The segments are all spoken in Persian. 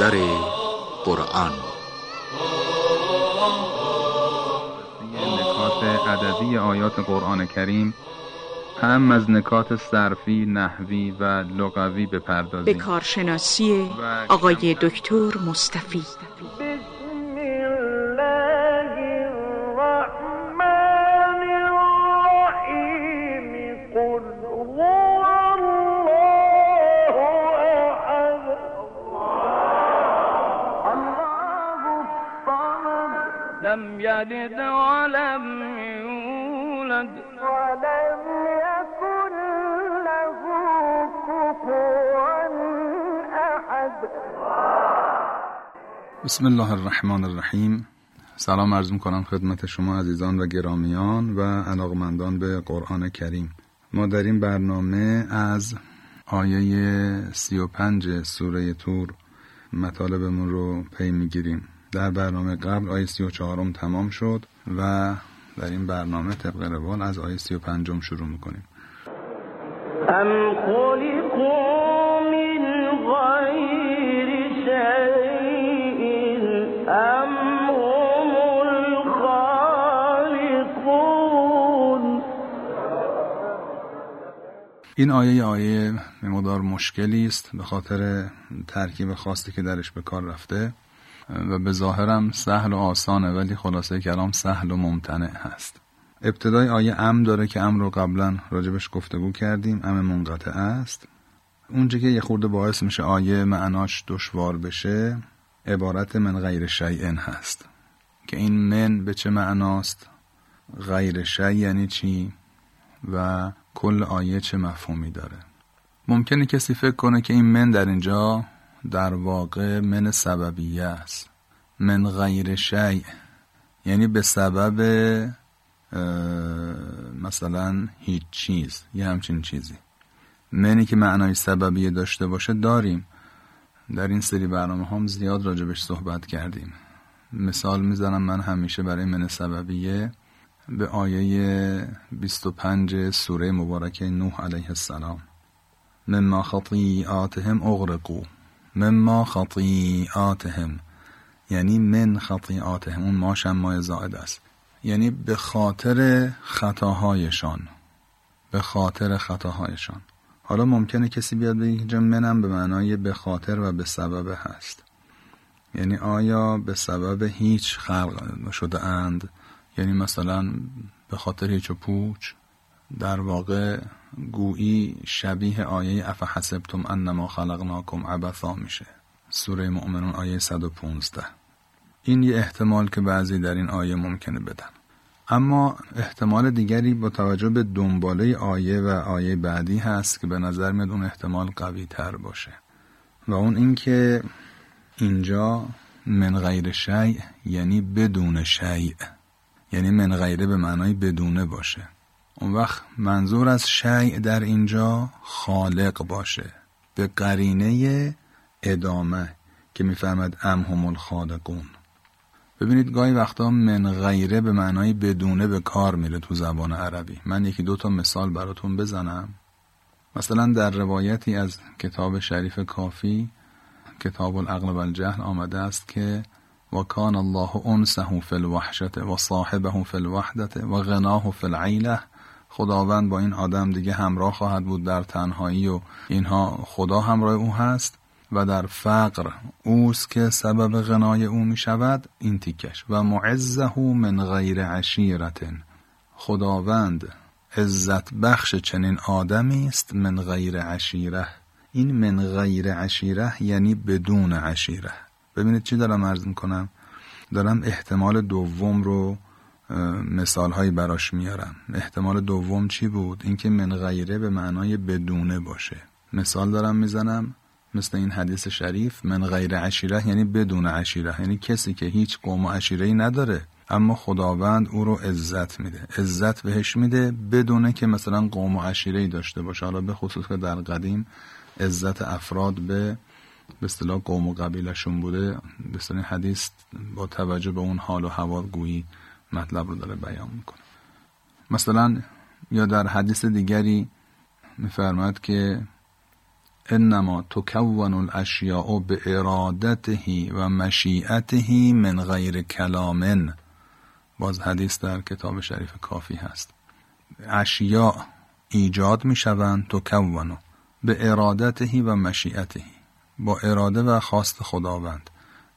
محضر قرآن. نکات عددی آیات قرآن کریم هم از نکات صرفی، نحوی و لغوی بپردازیم. به کارشناسی آقای دکتر مصطفی. يلد ولم يولد. ولم يكن له كفوا احد بسم الله الرحمن الرحیم. سلام عرض می‌کنم خدمت شما عزیزان و گرامیان و علاقمندان به قرآن کریم. ما در این برنامه از آیه سی و پنج سوره تور مطالبمون رو پی می‌گیریم. در برنامه قبل آیه سی و چهارم تمام شد و در این برنامه طبق روال از آیه سی و پنجم شروع می‌کنیم. ام من غیر شیء ام این آیه آیه مقدار مشکلی است به خاطر ترکیب خاصی که درش به کار رفته. و به ظاهرم سهل و آسانه ولی خلاصه کلام سهل و ممتنع هست. ابتدای آیه ام داره که ام رو قبلا راجبش گفتگو کردیم ام منقطع است. اونجا که یه خورده باعث میشه آیه معناش دشوار بشه عبارت من غیر شیئن هست. که این من به چه معناست؟ غیر شیء یعنی چی؟ و کل آیه چه مفهومی داره؟ ممکنه کسی فکر کنه که این من در اینجا در واقع من سببیه است. من غیر شیء. یعنی به سبب مثلا هیچ چیز یه همچین چیزی. منی که معنای سببیه داشته باشه داریم. در این سری برنامه هم زیاد راجبش صحبت کردیم. مثال می‌زنم من همیشه برای من سببیه به آیه 25 سوره مبارکه نوح علیه السلام. مما خطیعاتهم اغرقو. مما خطیعاتهم یعنی من خطیعاتهم اون ماشم مای زائد است. یعنی به خاطر خطاهایشان. به خاطر خطاهایشان. حالا ممکنه کسی بیاد بگه که منم به معنای به خاطر و به سبب هست. یعنی آیا به سبب هیچ خلق شده اند؟ یعنی مثلا به خاطر هیچ و پوچ؟ در واقع گویی شبیه آیه اف حسبتم انما خلقناکم عبثا میشه. سوره مؤمنون آیه 115 این یه احتمال که بعضی در این آیه ممکنه بدن. اما احتمال دیگری با توجه به دنباله آیه و آیه بعدی هست که به نظر میاد اون احتمال قوی تر باشه. و اون اینکه اینجا من غیر شیء یعنی بدون شیء. یعنی من غیره به معنای بدونه باشه. اون وقت منظور از شیع در اینجا خالق باشه. به قرینه ادامه که می‌فهمد ام هم الخالقون. ببینید گاهی وقتا من غیره به معنای بدونه به کار میره تو زبان عربی. من یکی دو تا مثال براتون بزنم. مثلا در روایتی از کتاب شریف کافی کتاب العقل و الجهل آمده است که و کان الله انسه فی الوحشت و صاحبه فی الوحدت و غناه فی العیله خداوند با این آدم دیگه همراه خواهد بود در تنهایی و اینها خدا همراه او هست و در فقر اوست که سبب غنای او می شود این تیکش و معزه من غیر عشیرتن خداوند عزت بخش چنین آدمی است من غیر عشیره این من غیر عشیره یعنی بدون عشیره ببینید چی دارم عرض می‌کنم؟ دارم احتمال دوم رو مثال هایی براش میارم. احتمال دوم چی بود؟ اینکه من غیره به معنای بدونه باشه. مثال دارم می‌زنم مثل این حدیث شریف من غیر عشیره یعنی بدون عشیره یعنی کسی که هیچ قوم و عشیره ای نداره اما خداوند او رو عزت میده. عزت بهش میده بدونه که مثلا قوم و عشیره ای داشته باشه. حالا به خصوص که در قدیم عزت افراد به به اصطلاح قوم و قبیلشون بوده. به حدیث با توجه به اون حال و هوا گویی مطلب رو داره بیان می‌کنه. مثلا یا در حدیث دیگری میفرماد که انما تکون الاشیاء به ارادته و مشیعته من غیر کلامن باز حدیث در کتاب شریف کافی هست. اشیاء ایجاد می شوند تکونو به ارادته و مشیعته. با اراده و خواست خداوند.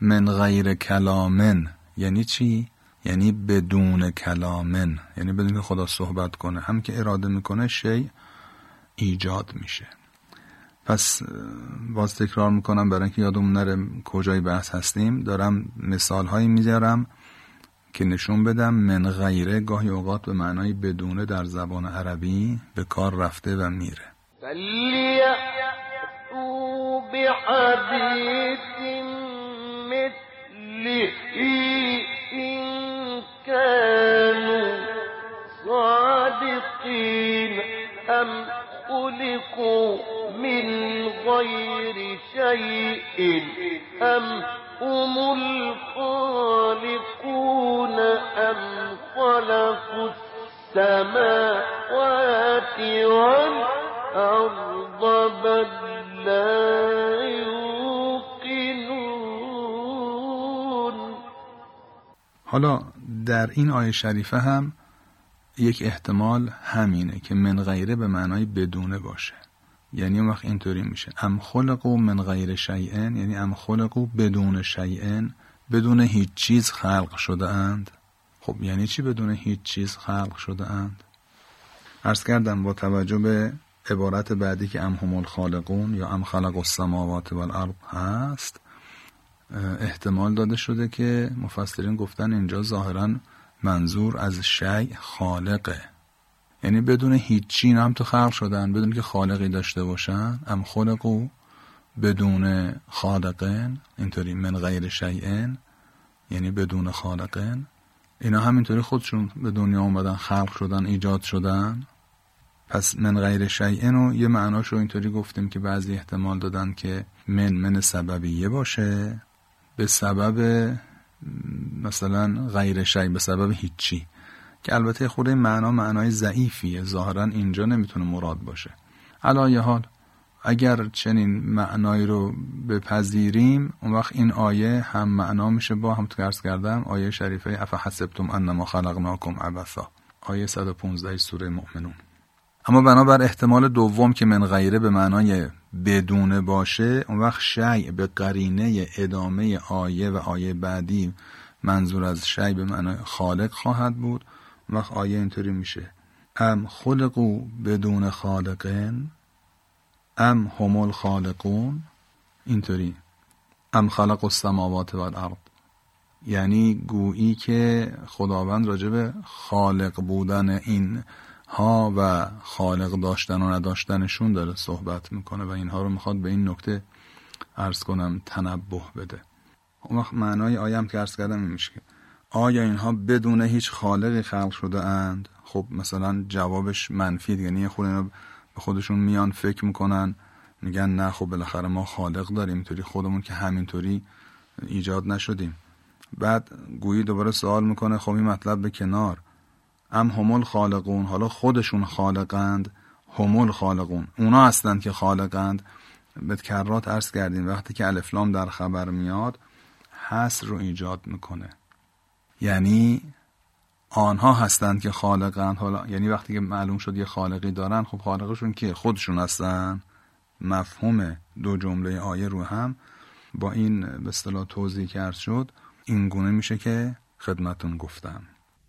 من غیر کلامن یعنی چی؟ یعنی بدون کلامن یعنی بدون که خدا صحبت کنه. هم که اراده می‌کنه شی ایجاد میشه. پس باز تکرار می‌کنم برای اینکه یادم نره کجای بحث هستیم. دارم مثال هایی می‌ذارم که نشون بدم. من غیره گاهی اوقات به معنای بدونه در زبان عربی به کار رفته و میره. أم شيء أم هم الخالقون أم خلقوا السماوات والأرض بل لا يوقنون حالا در این آیه شریفه هم یک احتمال همینه که من غیره به معنای بدونه باشه. یعنی اون وقت اینطوری میشه. ام خلقو من غیر شیئن یعنی ام خلقو بدون شیئن بدون هیچ چیز خلق شده اند. خب یعنی چی بدون هیچ چیز خلق شده اند؟ عرض کردم با توجه به عبارت بعدی که ام هم الخالقون یا ام خلق السماوات والارض هست احتمال داده شده که مفسرین گفتن اینجا ظاهرا منظور از شیء خالقه. یعنی بدون هیچی هم تو خلق شدن بدون که خالقی داشته باشن ام خلقو بدون خالقن اینطوری من غیر شیئن یعنی بدون خالقن. اینا همینطوری خودشون به دنیا اومدن خلق شدن ایجاد شدن. پس من غیر شیئن و یه معناش رو اینطوری گفتیم که بعضی احتمال دادن که من من سببیه باشه. به سبب مثلا غیر شی به سبب هیچی. که البته خود این معنا معنای ضعیفیه. ظاهرا اینجا نمی‌تونه مراد باشه. علایه حال اگر چنین معنایی رو بپذیریم اون وقت این آیه هم معنا میشه با هم ترس کردم آیه شریفه اف حسبتم انما خلقناکم عبثا. آیه 115 سوره مؤمنون. اما بنابر احتمال دوم که من غیره به معنای بدونه باشه اون وقت شیع به قرینه ادامه آیه و آیه بعدی منظور از شیع به معنای خالق خواهد بود. وقت آیه اینطوری میشه. ام خلقو بدون خالقین؟ ام همول خالقون اینطوری. ام خلق السماوات و الارض یعنی گویی که خداوند راجب خالق بودن این ها و خالق داشتن و نداشتنشون داره صحبت می‌کنه و اینها رو می‌خواد به این نکته ارز کنم تنبه بده. اون وقت معنای آیم که ارز کردم این میشه آیا اینها بدون هیچ خالقی خلق شده اند؟ خب مثلا جوابش منفی یعنی خود اینا به خودشون میان فکر می‌کنن. میگن نه خب بالاخره ما خالق داریم. اینطوری خودمون که همینطوری ایجاد نشدیم. بعد گویی دوباره سوال می‌کنه خب این مطلب به کنار. ام همول خالقون؟ حالا خودشون خالقند همول خالقون. اونا هستند که خالقند. به کرات عرض کردیم. وقتی که الفلام در خبر میاد حس رو ایجاد می‌کنه. یعنی آنها هستند که خالقند حالا یعنی وقتی که معلوم شد یه خالقی دارن خب خالقشون که خودشون هستن. مفهوم دو جمله آیه رو هم با این به اصطلاح توضیح کرد شد این گونه میشه که خدمتون گفتم.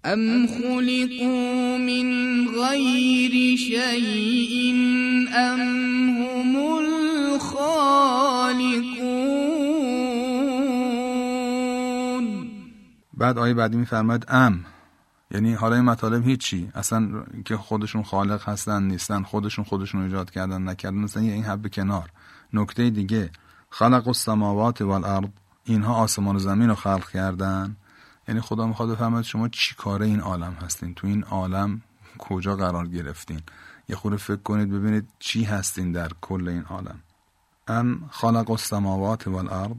ام خلقوا من غیر شیء ام هم بعد آیه بعدی میفرماید ام. یعنی حالا این مطالب هیچی. اصلا که خودشون خالق هستن نیستن خودشون خودشون ایجاد کردن نکردن مثلا این حب کنار. نکته دیگه خلق السماوات والارض. اینها آسمان و زمین رو خلق کردن. یعنی خدا می‌خواد بفهمد شما چی کاره این عالم هستین؟ تو این عالم کجا قرار گرفتین؟ یه خورده فکر کنید ببینید چی هستین در کل این عالم. ام خلق السماوات والارض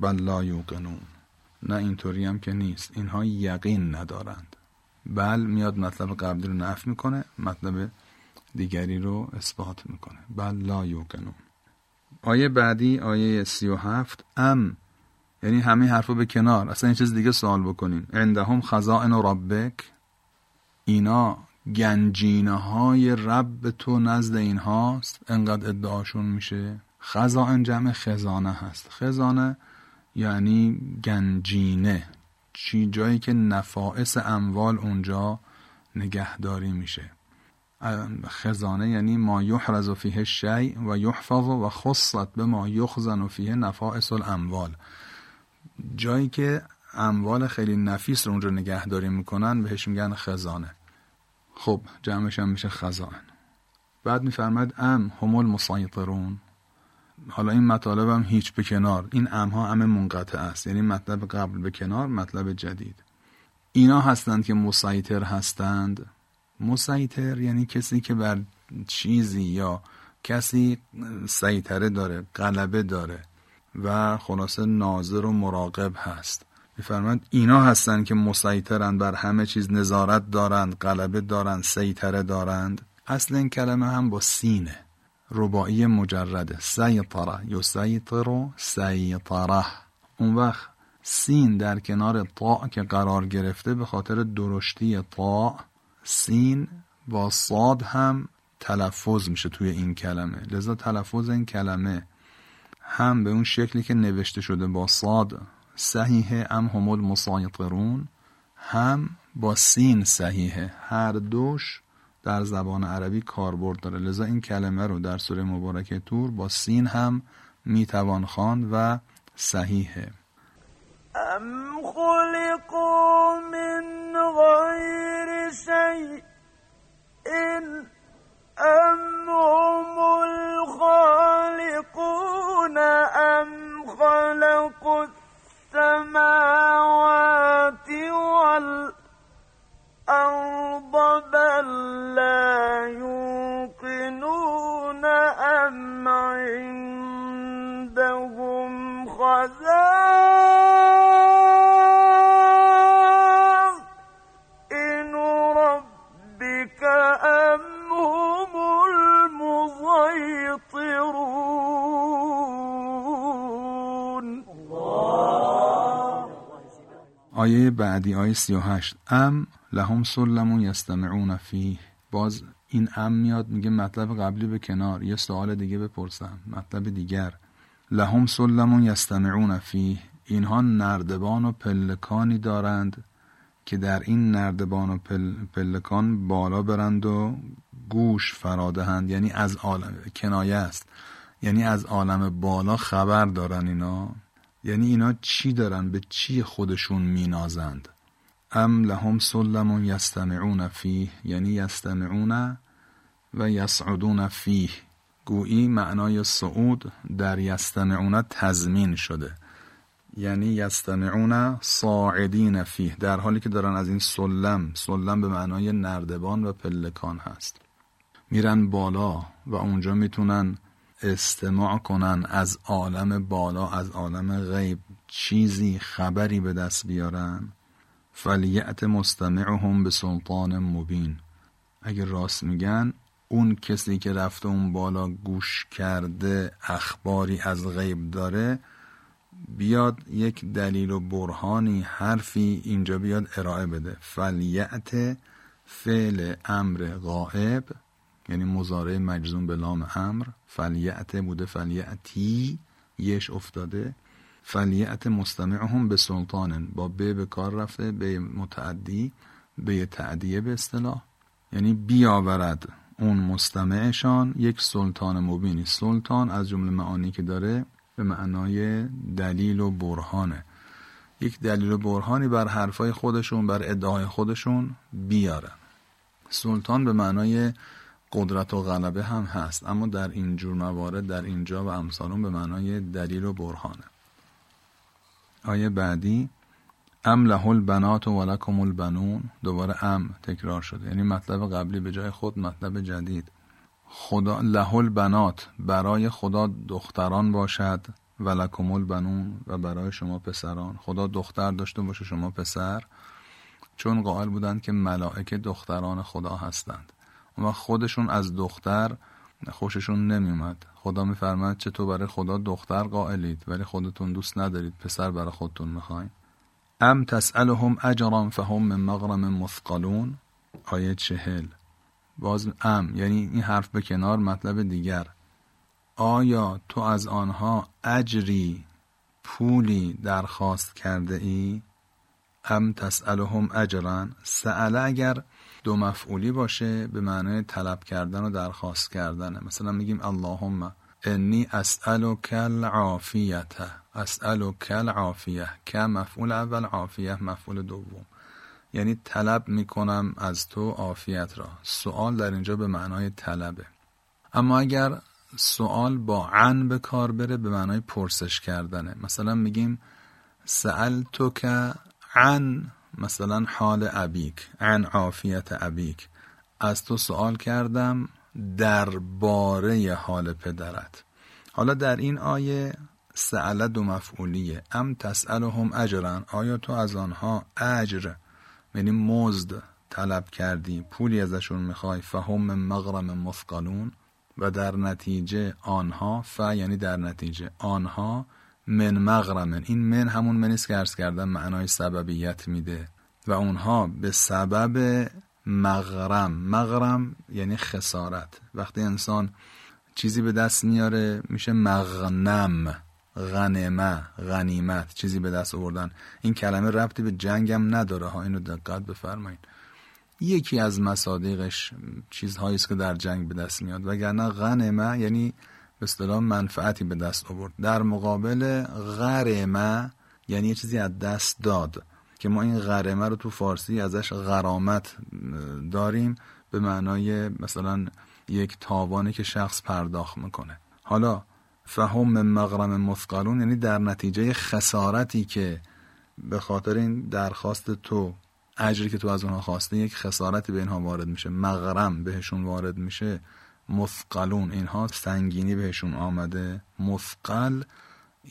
بل لا یوقنون. نه اینطوری هم که نیست. اینها یقین ندارند. بل میاد مطلب قبلی رو نف می‌کنه مطلب دیگری رو اثبات می‌کنه. بل لا یوقنون. آیه بعدی آیه سی و هفت ام. یعنی همه حرفا به کنار. اصلا این چیز دیگه سوال بکنیم عندهم خزائن ربک. اینا گنجینه های رب تو نزد این هاست انقدر ادعاشون میشه. خزائن جمع خزانه هست. خزانه یعنی گنجینه چی؟ جایی که نفائس اموال اونجا نگهداری میشه. خزانه یعنی ما یحرز فیه شیء و یحفظ و خصت به ما یخزن فیه نفائس الاموال. جایی که اموال خیلی نفیس رو اونجا نگهداری می‌کنن بهش میگن خزانه. خب جمعش هم میشه خزائن بعد میفرمد ام هم المسیطرون. حالا این مطالب هم هیچ به کنار. این ام ها ام منقطع است. یعنی مطلب قبل به کنار مطلب جدید. اینا هستند که مسیطر هستند. مسیطر یعنی کسی که بر چیزی یا کسی سیطره داره غلبه داره و خلاصه ناظر و مراقب هست. میفرماید اینا هستند که مسیطرند بر همه چیز نظارت دارند غلبه دارند سیطره دارند. اصل این کلمه هم با سینه. رباعی مجرده سیطره. یا سیطر سیطره. اون وقت سین در کنار طا که قرار گرفته به خاطر درشتی طا سین با صاد هم تلفظ میشه توی این کلمه. لذا تلفظ این کلمه هم به اون شکلی که نوشته شده با صاد صحیحه ام همول مسایطرون هم با سین صحیحه. هر دوش در زبان عربی کاربرد داره. لذا این کلمه رو در سوره مبارکه تور با سین هم می‌توان خواند و صحیحه. ام خلقوا من غیر شیء ام هم الخالقون ام خلقوا السماوات بعدی آیه 38 ام لهم سلم یستمعون فیه. باز این ام میاد میگه مطلب قبلی به کنار. یه سوال دیگه بپرسم. مطلب دیگر. لهم سلم یستمعون فیه. اینها نردبان و پلکانی دارند که در این نردبان و پل، پلکان بالا برند و گوش فرادهند. یعنی از عالم کنایه است. یعنی از عالم بالا خبر دارن اینا. یعنی اینا چی دارن؟ به چی خودشون مینازند؟ ام لهم سلم یستمعون فیه یعنی یستمعون و یسعدون فیه. گویی معنای صعود در یستمعون تضمین شده. یعنی یستمعون صاعدین فیه در حالی که دارن از این سلم سلم به معنای نردبان و پلکان هست. میرن بالا و اونجا می‌تونن استماع کنن از عالم بالا از عالم غیب چیزی خبری به دست بیارن. فلیعت مستمعهم به سلطان مبین اگه راست میگن اون کسی که رفته اون بالا گوش کرده اخباری از غیب داره بیاد یک دلیل و برهانی حرفی اینجا بیاد ارائه بده. فلیعت فعل امر غائب. یعنی مزارع مجزوم به لام امر فلیعت بوده فلیعتی یش افتاده. فلیعت مستمعهم به سلطانن. با به به کار رفته به متعدی به تعدیه به اصطلاح. یعنی بیاورد اون مستمعشان یک سلطان مبینی. سلطان از جمله معانی که داره به معنای دلیل و برهانه. یک دلیل و برهانی بر حرفای خودشون بر ادعای خودشون بیارن سلطان به معنای قدرت و غلبه هم هست اما در این جور موارد در اینجا و امثالون به معنای دلیل و برهانه. آیه بعدی ام له البنات و لکم البنون. دوباره ام تکرار شده. یعنی مطلب قبلی به جای خود مطلب جدید. خدا له البنات برای خدا دختران باشد و لکم البنون و برای شما پسران. خدا دختر داشته باشه شما پسر. چون قائل بودند که ملائکه دختران خدا هستند. و خودشون از دختر خوششون نمیومد. خدا میفرماد چطور برای خدا دختر قائلید ولی خودتون دوست ندارید پسر برای خودتون می‌خواین. ام تسألهم اجرا فهم من مغرم مثقلون؟ آیه چهل. باز ام یعنی این حرف به کنار مطلب دیگر. آیا تو از آنها اجری پولی درخواست کرده ای؟ ام تسألهم اجرا سأله اگر دو مفعولی باشه به معنای طلب کردن و درخواست کردنه مثلا میگیم اللهم انی اسألو کل عافیت اسألو کل عافیه که مفعول اول عافیه مفعول دوم. یعنی طلب می‌کنم از تو عافیت را. سوال در اینجا به معنای طلبه. اما اگر سوال با عن به کار بره به معنای پرسش کردنه. مثلا میگیم سأل تو که عن. مثلا حال ابیک عن عافیت ابیک. از تو سوال کردم درباره حال پدرت. حالا در این آیه سأل دو مفعولیه. ام تسألهم اجرن؟ آیا تو از آنها اجر یعنی مزد طلب کردی پولی ازشون می‌خوای؟ فهم مغرم مثقلون. و در نتیجه آنها ف یعنی در نتیجه آنها من مغرمن این من همون منیست که ارز کردن معنای سببیت میده. و اونها به سبب مغرم. مغرم یعنی خسارت. وقتی انسان چیزی به دست میاره میشه مغنم. غنمه غنیمت. چیزی به دست آوردن. این کلمه ربطی به جنگم نداره. ها اینو دقت بفرمایید. یکی از مصادیقش چیزهایی است که در جنگ به دست میاد. وگرنه غنمه یعنی به اصطلاح منفعتی به دست آورد. در مقابل غرمه یعنی یه چیزی از دست داد که ما این غرمه رو تو فارسی ازش غرامت داریم به معنای مثلا یک تاوانی که شخص پرداخت می‌کنه. حالا فهم مغرم مثقلون یعنی در نتیجه خسارتی که به خاطر این درخواست تو اجری که تو از اونها خواسته یک خسارتی به اینها وارد میشه. مغرم بهشون وارد میشه. مثقلون اینها سنگینی بهشون آمده. مثقل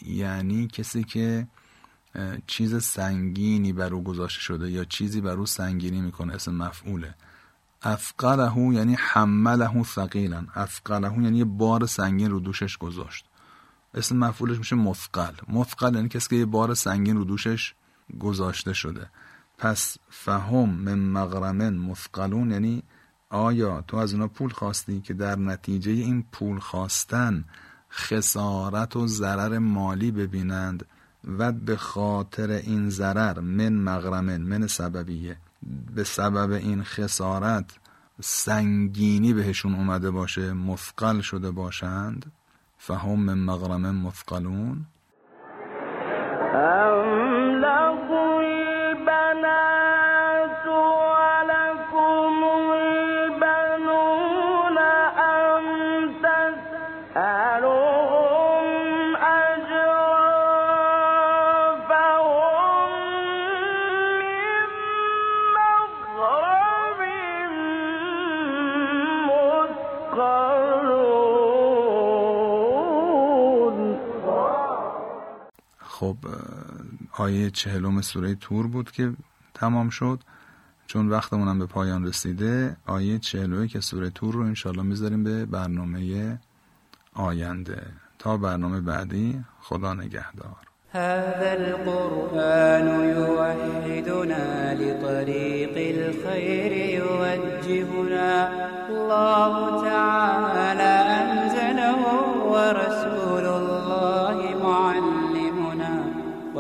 یعنی کسی که چیز سنگینی بر او گذاشته شده یا چیزی بر او سنگینی می‌کنه اسم مفعوله. افقله یعنی حمله ثقیلا. افقله یعنی یه بار سنگین رو دوشش گذاشت. اسم مفعولش میشه مثقل مثقل یعنی کسی که یه بار سنگین رو دوشش گذاشته شده. پس فهم من مغرمن مثقلون یعنی آیا تو از اونا پول خواستی که در نتیجه این پول خواستن خسارت و ضرر مالی ببینند و به خاطر این ضرر من مغرمن من سببیه؟ به سبب این خسارت سنگینی بهشون اومده باشه مثقل شده باشند؟ فهم من مغرمن مثقلون خب آیه چهلم سوره تور بود که تمام شد. چون وقتمونم به پایان رسیده آیه چهلوه که سوره تور رو انشالله می‌ذاریم به برنامه آینده. تا برنامه بعدی خدا نگهدار. هذا القرآن يوحدنا لطريق الخير يوجهنا. الله تعالى أنزله ورسول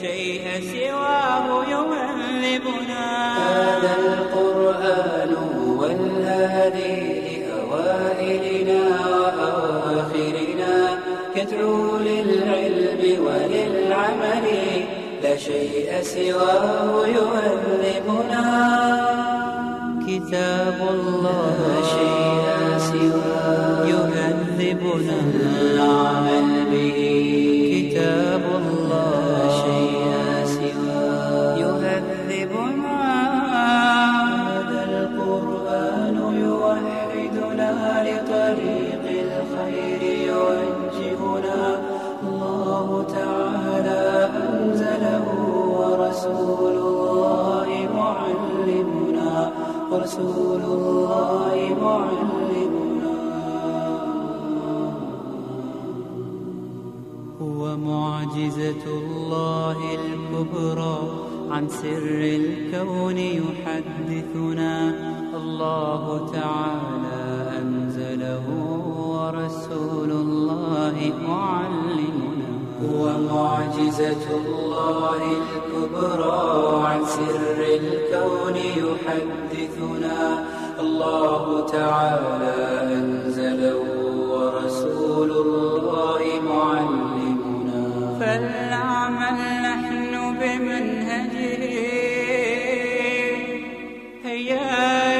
شيء سواه يهذبنا هذا القرآن هو الهادي لأوائلنا وأواخرنا يدعو للعلم وللعمل لا شيء سواه يهذبنا كتاب الله لا شيء سوى يهذبنا العمل به. أنزله ورسول الله معلمنا ورسول الله معلمنا. هو معجزة الله الكبرى عن سر الكون يحدثنا. الله تعالى أنزله ورسول الله معلمنا. هو معجزة الله الكبرى عن سر الكون يحدثنا. الله تعالى أنزله ورسول الله معلمنا. فلنعمل نحن بمنهجه. هيا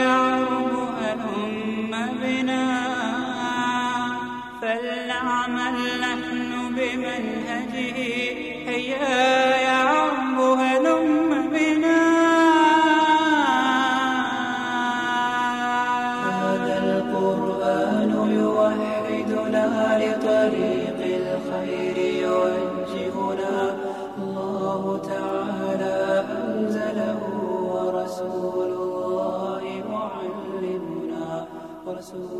يعرب هلم بنا. فلنعمل نحن بمنهجه هيا يعرب هلم بنا. هذا القرآن يوحدنا لطريق الخير يوجهنا. الله تعالى أنزله ورسول الله معلمنا ورسول